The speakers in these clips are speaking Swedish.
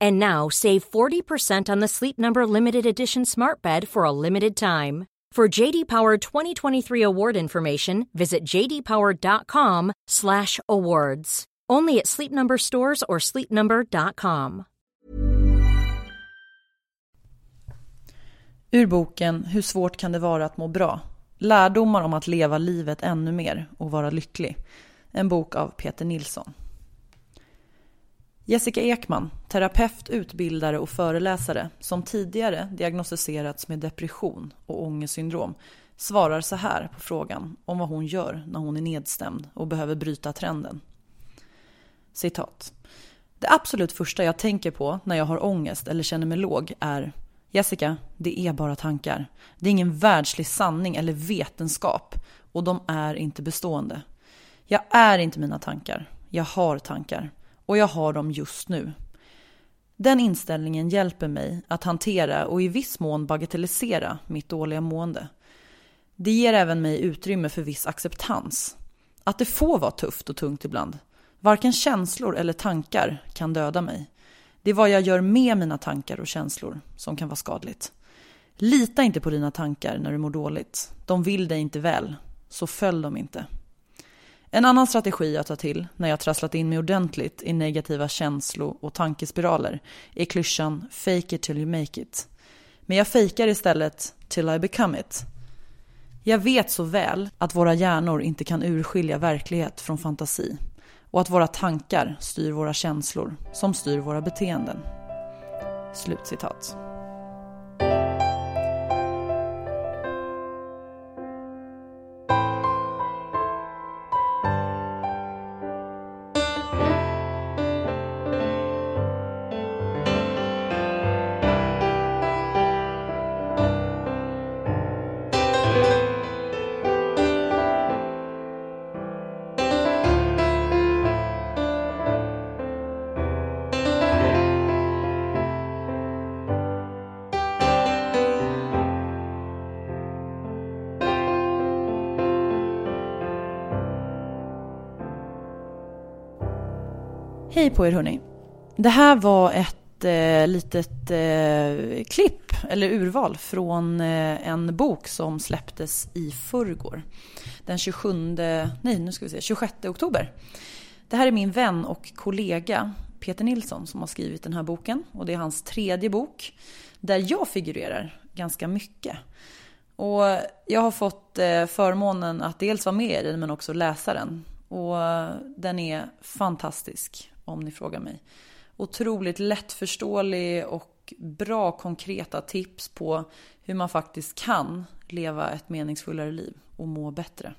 And now save 40% on the Sleep Number limited edition Smart Bed for a limited time. For JD Power 2023 award information, visit jdpower.com/awards. Only at Sleep Number stores or sleepnumber.com. Ur boken Hur svårt kan det vara att må bra? Lärdomar om att leva livet ännu mer och vara lycklig. En bok av Peter Nilsson. Jessica Ekman, terapeut, utbildare och föreläsare som tidigare diagnostiserats med depression och ångestsyndrom svarar så här på frågan om vad hon gör när hon är nedstämd och behöver bryta trenden. Citat. Det absolut första jag tänker på när jag har ångest eller känner mig låg är Jessica, det är bara tankar. Det är ingen världslig sanning eller vetenskap och de är inte bestående. Jag är inte mina tankar. Jag har tankar och jag har dem just nu. Den inställningen hjälper mig att hantera och i viss mån bagatellisera mitt dåliga mående. Det ger även mig utrymme för viss acceptans. Att det får vara tufft och tungt ibland. Varken känslor eller tankar kan döda mig. Det är vad jag gör med mina tankar och känslor som kan vara skadligt. Lita inte på dina tankar när du mår dåligt. De vill dig inte väl, så följ dem inte. En annan strategi jag tar till när jag trasslat in mig ordentligt i negativa känslo och tankespiraler är klyschan “fake it till you make it”. Men jag fejkar istället “till I become it”. Jag vet så väl att våra hjärnor inte kan urskilja verklighet från fantasi och att våra tankar styr våra känslor som styr våra beteenden. Slutcitat. Hej på er hörni. Det här var ett eh, litet eh, klipp eller urval från eh, en bok som släpptes i förrgår. Den 27, nej nu ska vi se, 26 oktober. Det här är min vän och kollega Peter Nilsson som har skrivit den här boken och det är hans tredje bok där jag figurerar ganska mycket. Och jag har fått eh, förmånen att dels vara med i den men också läsa den. Och den är fantastisk om ni frågar mig. Otroligt lättförståelig och bra konkreta tips på hur man faktiskt kan leva ett meningsfullare liv och må bättre.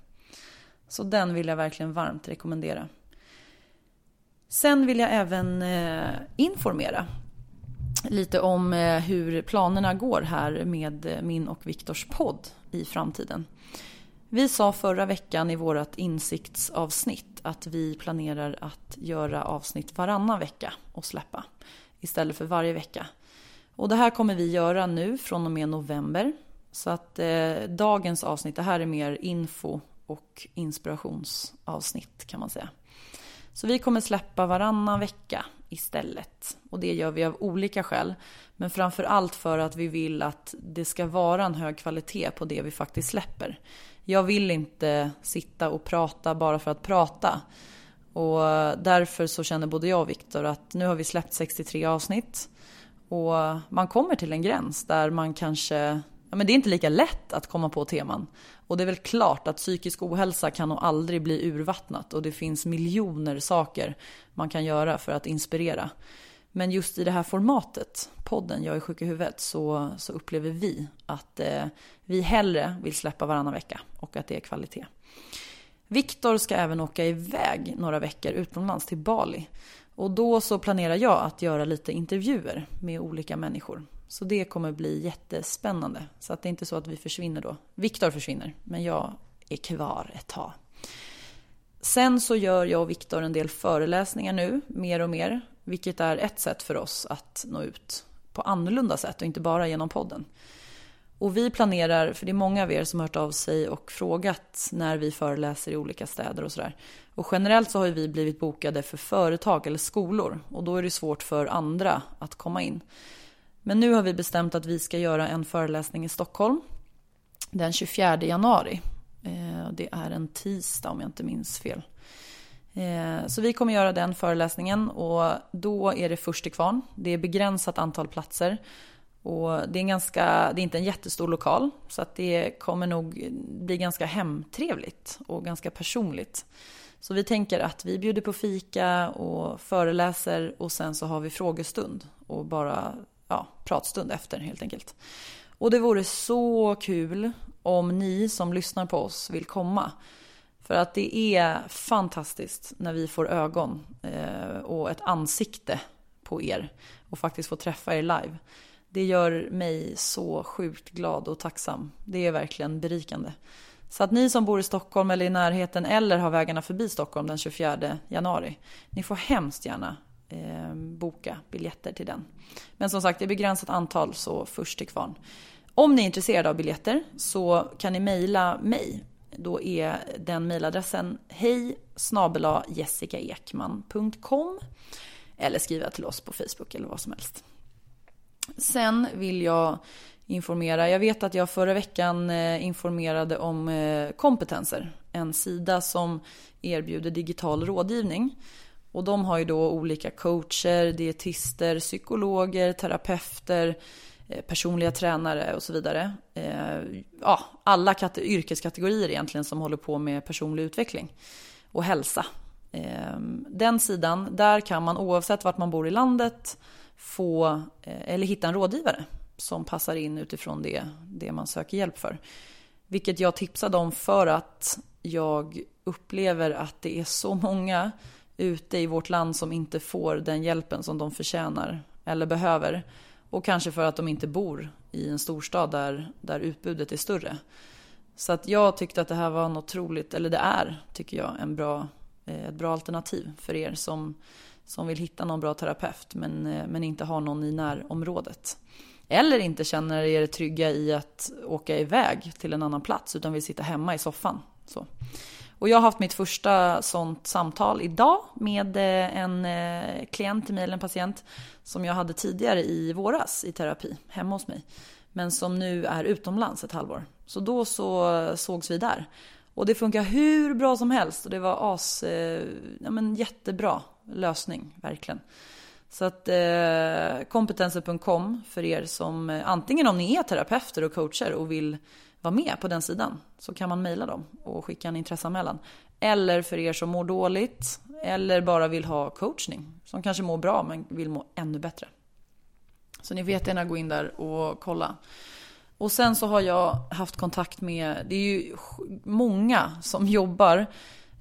Så den vill jag verkligen varmt rekommendera. Sen vill jag även eh, informera lite om eh, hur planerna går här med min och Viktors podd i framtiden. Vi sa förra veckan i vårt insiktsavsnitt att vi planerar att göra avsnitt varannan vecka och släppa istället för varje vecka. Och det här kommer vi göra nu från och med november. Så att eh, dagens avsnitt, det här är mer info och inspirationsavsnitt kan man säga. Så vi kommer släppa varannan vecka istället. Och det gör vi av olika skäl. Men framför allt för att vi vill att det ska vara en hög kvalitet på det vi faktiskt släpper. Jag vill inte sitta och prata bara för att prata. Och därför så känner både jag och Viktor att nu har vi släppt 63 avsnitt. Och man kommer till en gräns där man kanske Ja, men det är inte lika lätt att komma på teman. Och det är väl klart att psykisk ohälsa kan nog aldrig bli urvattnat och det finns miljoner saker man kan göra för att inspirera. Men just i det här formatet, podden Jag är sjuk i huvudet, så, så upplever vi att eh, vi hellre vill släppa varannan vecka och att det är kvalitet. Viktor ska även åka iväg några veckor utomlands till Bali. Och då så planerar jag att göra lite intervjuer med olika människor. Så det kommer bli jättespännande. Så att det är inte så att vi försvinner då. Viktor försvinner, men jag är kvar ett tag. Sen så gör jag och Viktor en del föreläsningar nu, mer och mer. Vilket är ett sätt för oss att nå ut på annorlunda sätt och inte bara genom podden. Och vi planerar, för det är många av er som har hört av sig och frågat när vi föreläser i olika städer och sådär. Och generellt så har vi blivit bokade för företag eller skolor och då är det svårt för andra att komma in. Men nu har vi bestämt att vi ska göra en föreläsning i Stockholm den 24 januari. Eh, det är en tisdag om jag inte minns fel. Eh, så vi kommer göra den föreläsningen och då är det först till kvarn. Det är begränsat antal platser. Och det är, ganska, det är inte en jättestor lokal så att det kommer nog bli ganska hemtrevligt och ganska personligt. Så vi tänker att vi bjuder på fika och föreläser och sen så har vi frågestund och bara ja, pratstund efter helt enkelt. Och det vore så kul om ni som lyssnar på oss vill komma. För att det är fantastiskt när vi får ögon eh, och ett ansikte på er och faktiskt får träffa er live. Det gör mig så sjukt glad och tacksam. Det är verkligen berikande. Så att ni som bor i Stockholm eller i närheten eller har vägarna förbi Stockholm den 24 januari. Ni får hemskt gärna eh, boka biljetter till den. Men som sagt, det är begränsat antal så först till kvarn. Om ni är intresserade av biljetter så kan ni mejla mig. Då är den mejladressen hej jessicaekman.com eller skriva till oss på Facebook eller vad som helst. Sen vill jag informera. Jag vet att jag förra veckan eh, informerade om eh, kompetenser. En sida som erbjuder digital rådgivning. Och de har ju då olika coacher, dietister, psykologer, terapeuter, Eh, personliga tränare och så vidare. Eh, ja, alla yrkeskategorier egentligen som håller på med personlig utveckling och hälsa. Eh, den sidan, där kan man oavsett vart man bor i landet få eller hitta en rådgivare som passar in utifrån det, det man söker hjälp för. Vilket jag tipsade om för att jag upplever att det är så många ute i vårt land som inte får den hjälpen som de förtjänar eller behöver. Och kanske för att de inte bor i en storstad där, där utbudet är större. Så att jag tyckte att det här var en otroligt, eller det är, tycker jag, en bra, eh, ett bra alternativ för er som, som vill hitta någon bra terapeut men, eh, men inte har någon i närområdet. Eller inte känner er trygga i att åka iväg till en annan plats utan vill sitta hemma i soffan. Så. Och jag har haft mitt första sånt samtal idag med eh, en eh, klient till mig, eller en patient, som jag hade tidigare i våras i terapi hemma hos mig. Men som nu är utomlands ett halvår. Så då så eh, sågs vi där. Och det funkar hur bra som helst och det var as, ja men jättebra lösning, verkligen. Så att eh, kompetenser.com för er som antingen om ni är terapeuter och coacher och vill vara med på den sidan så kan man mejla dem och skicka en intresseanmälan. Eller för er som mår dåligt eller bara vill ha coachning som kanske mår bra men vill må ännu bättre. Så ni vet gärna gå in där och kolla. Och sen så har jag haft kontakt med, det är ju många som jobbar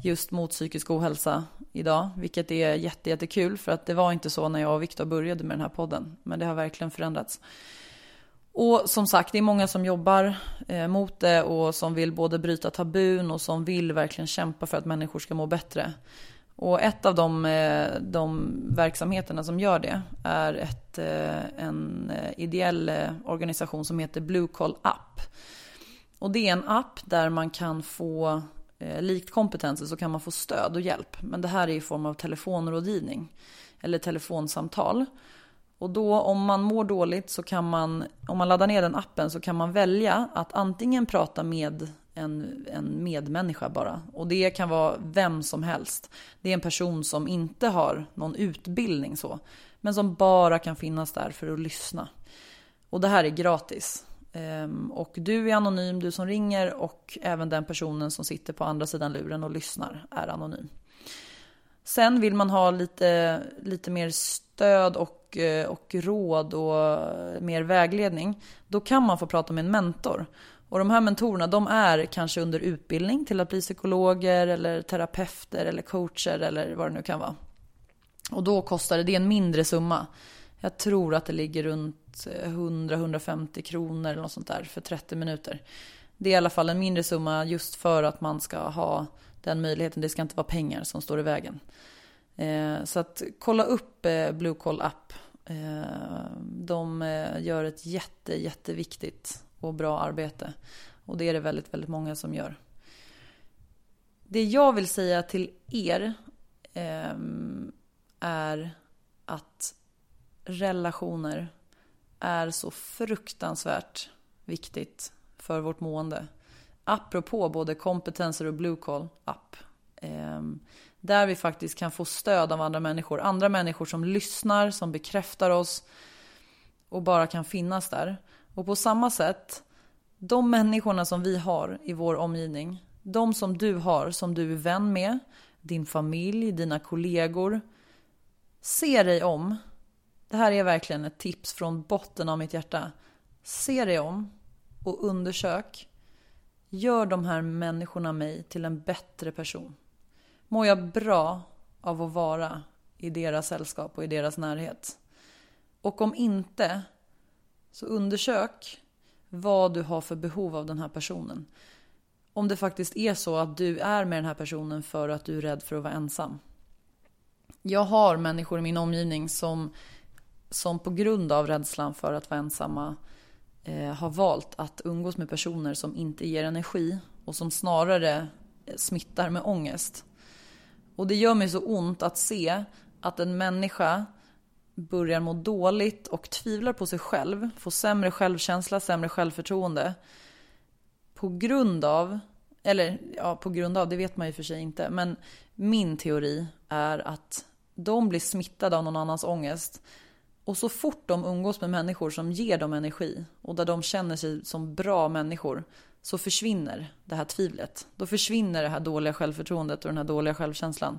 just mot psykisk ohälsa idag, vilket är jätte, för att det var inte så när jag och Viktor började med den här podden, men det har verkligen förändrats. Och som sagt, det är många som jobbar eh, mot det och som vill både bryta tabun och som vill verkligen kämpa för att människor ska må bättre. Och ett av de, eh, de verksamheterna som gör det är ett, eh, en eh, ideell eh, organisation som heter Blue Call App. Och det är en app där man kan få eh, likt kompetenser så kan man få stöd och hjälp. Men det här är i form av telefonrådgivning eller telefonsamtal. Och då om man mår dåligt så kan man, om man laddar ner den appen så kan man välja att antingen prata med en, en medmänniska bara. Och det kan vara vem som helst. Det är en person som inte har någon utbildning så. Men som bara kan finnas där för att lyssna. Och det här är gratis. Ehm, och du är anonym, du som ringer och även den personen som sitter på andra sidan luren och lyssnar är anonym. Sen vill man ha lite, lite mer stöd och, eh, och råd och eh, mer vägledning. Då kan man få prata med en mentor. Och de här mentorerna de är kanske under utbildning till att bli psykologer eller terapeuter eller coacher eller vad det nu kan vara. Och då kostar det, det är en mindre summa. Jag tror att det ligger runt eh, 100-150 kronor eller något sånt där för 30 minuter. Det är i alla fall en mindre summa just för att man ska ha den möjligheten. Det ska inte vara pengar som står i vägen. Eh, så att kolla upp eh, Bluecall App. Eh, de gör ett jätte, jätteviktigt och bra arbete. Och det är det väldigt, väldigt många som gör. Det jag vill säga till er är att relationer är så fruktansvärt viktigt för vårt mående. Apropå både kompetenser och blue call app. Ehm, där vi faktiskt kan få stöd av andra människor. Andra människor som lyssnar, som bekräftar oss och bara kan finnas där. Och på samma sätt, de människorna som vi har i vår omgivning, de som du har, som du är vän med, din familj, dina kollegor. Se dig om. Det här är verkligen ett tips från botten av mitt hjärta. Se dig om och undersök. Gör de här människorna mig till en bättre person? Mår jag bra av att vara i deras sällskap och i deras närhet? Och om inte, så undersök vad du har för behov av den här personen. Om det faktiskt är så att du är med den här personen för att du är rädd för att vara ensam. Jag har människor i min omgivning som, som på grund av rädslan för att vara ensamma eh, Eh, har valt att umgås med personer som inte ger energi och som snarare eh, smittar med ångest. Och det gör mig så ont att se att en människa börjar må dåligt och tvivlar på sig själv, får sämre självkänsla, sämre självförtroende på grund av, eller ja, på grund av, det vet man ju för sig inte, men min teori är att de blir smittade av någon annans ångest och så fort de umgås med människor som ger dem energi och där de känner sig som bra människor så försvinner det här tvivlet. Då försvinner det här dåliga självförtroendet och den här dåliga självkänslan.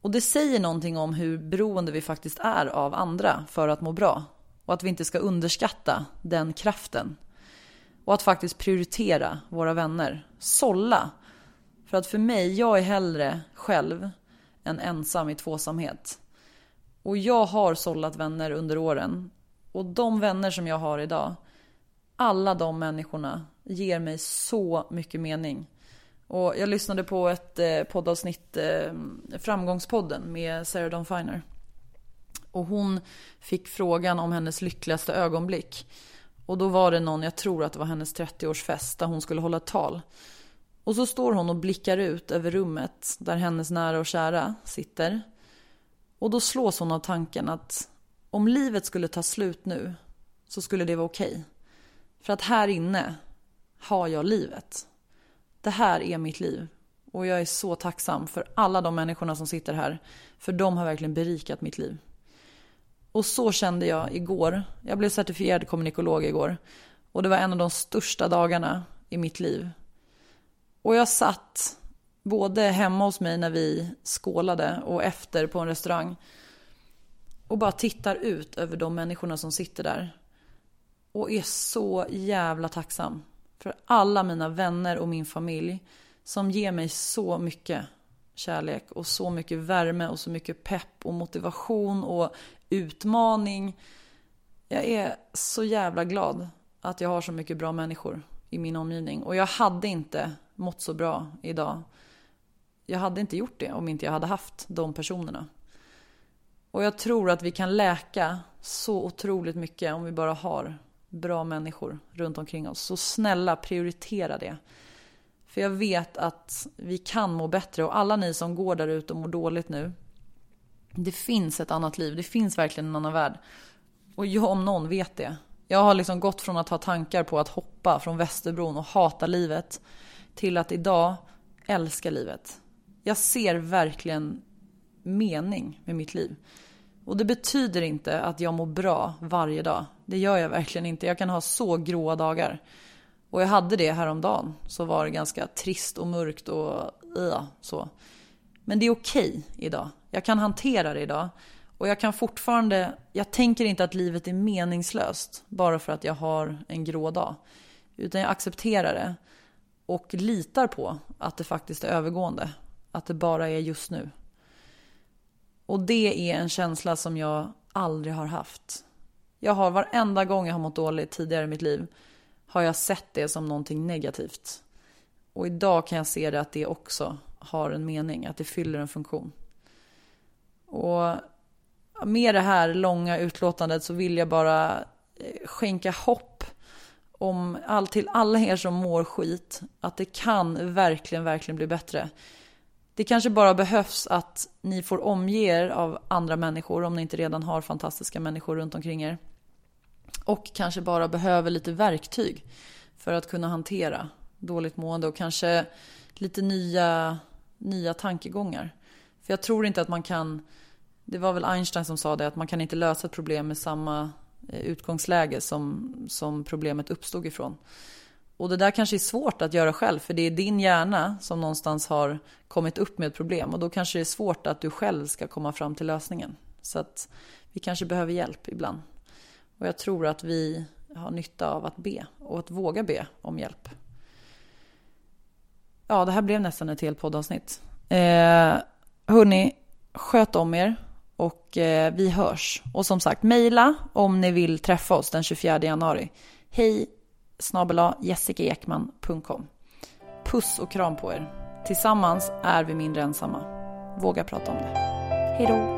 Och det säger någonting om hur beroende vi faktiskt är av andra för att må bra. Och att vi inte ska underskatta den kraften. Och att faktiskt prioritera våra vänner. Sålla. För att för mig, jag är hellre själv än ensam i tvåsamhet. Och jag har sållat vänner under åren. Och de vänner som jag har idag, alla de människorna ger mig så mycket mening. Och jag lyssnade på ett eh, poddavsnitt, eh, Framgångspodden med Sarah Dawn Finer. Och hon fick frågan om hennes lyckligaste ögonblick. Och då var det någon, jag tror att det var hennes 30-årsfest, där hon skulle hålla ett tal. Och så står hon och blickar ut över rummet där hennes nära och kära sitter. Och då slås hon av tanken att om livet skulle ta slut nu så skulle det vara okej. Okay. För att här inne har jag livet. Det här är mitt liv. Och jag är så tacksam för alla de människorna som sitter här. För de har verkligen berikat mitt liv. Och så kände jag igår. Jag blev certifierad kommunikolog igår. Och det var en av de största dagarna i mitt liv. Och jag satt både hemma hos mig när vi skålade och efter på en restaurang. Och bara tittar ut över de människorna som sitter där. Och är så jävla tacksam för alla mina vänner och min familj som ger mig så mycket kärlek och så mycket värme och så mycket pepp och motivation och utmaning. Jag är så jävla glad att jag har så mycket bra människor i min omgivning. Och jag hade inte mått så bra idag. Jag hade inte gjort det om inte jag hade haft de personerna. Och jag tror att vi kan läka så otroligt mycket om vi bara har bra människor runt omkring oss. Så snälla prioritera det. För jag vet att vi kan må bättre och alla ni som går där ute och mår dåligt nu. Det finns ett annat liv, det finns verkligen en annan värld. Och jag om någon vet det. Jag har liksom gått från att ha tankar på att hoppa från Västerbron och hata livet till att idag älska livet. Jag ser verkligen mening med mitt liv. Och det betyder inte att jag mår bra varje dag. Det gör jag verkligen inte. Jag kan ha så gråa dagar. Och jag hade det häromdagen. Så var det ganska trist och mörkt och ja, så. Men det är okej okay idag. Jag kan hantera det idag. Och jag kan fortfarande, jag tänker inte att livet är meningslöst bara för att jag har en grå dag. Utan jag accepterar det och litar på att det faktiskt är övergående. Att det bara är just nu. Och det är en känsla som jag aldrig har haft. Jag har varenda gång jag har mått dåligt tidigare i mitt liv har jag sett det som någonting negativt. Och idag kan jag se det att det också har en mening, att det fyller en funktion. Och med det här långa utlåtandet så vill jag bara eh, skänka hopp om all, till alla er som mår skit, att det kan verkligen, verkligen bli bättre. Det kanske bara behövs att ni får omge er av andra människor om ni inte redan har fantastiska människor runt omkring er. Och kanske bara behöver lite verktyg för att kunna hantera dåligt mående och kanske lite nya, nya tankegångar. För jag tror inte att man kan, det var väl Einstein som sa det, att man kan inte lösa ett problem med samma eh, utgångsläge som, som problemet uppstod ifrån. Och det där kanske är svårt att göra själv för det är din hjärna som någonstans har kommit upp med ett problem och då kanske det är svårt att du själv ska komma fram till lösningen. Så att vi kanske behöver hjälp ibland. Och jag tror att vi har nytta av att be och att våga be om hjälp. Ja, det här blev nästan ett helt poddavsnitt. Eh, hörni, sköt om er och eh, vi hörs. Och som sagt, mejla om ni vill träffa oss den 24 januari. Hej snabela jessicaekman.com. Puss och kram på er. Tillsammans är vi mindre ensamma. Våga prata om det. Hej då!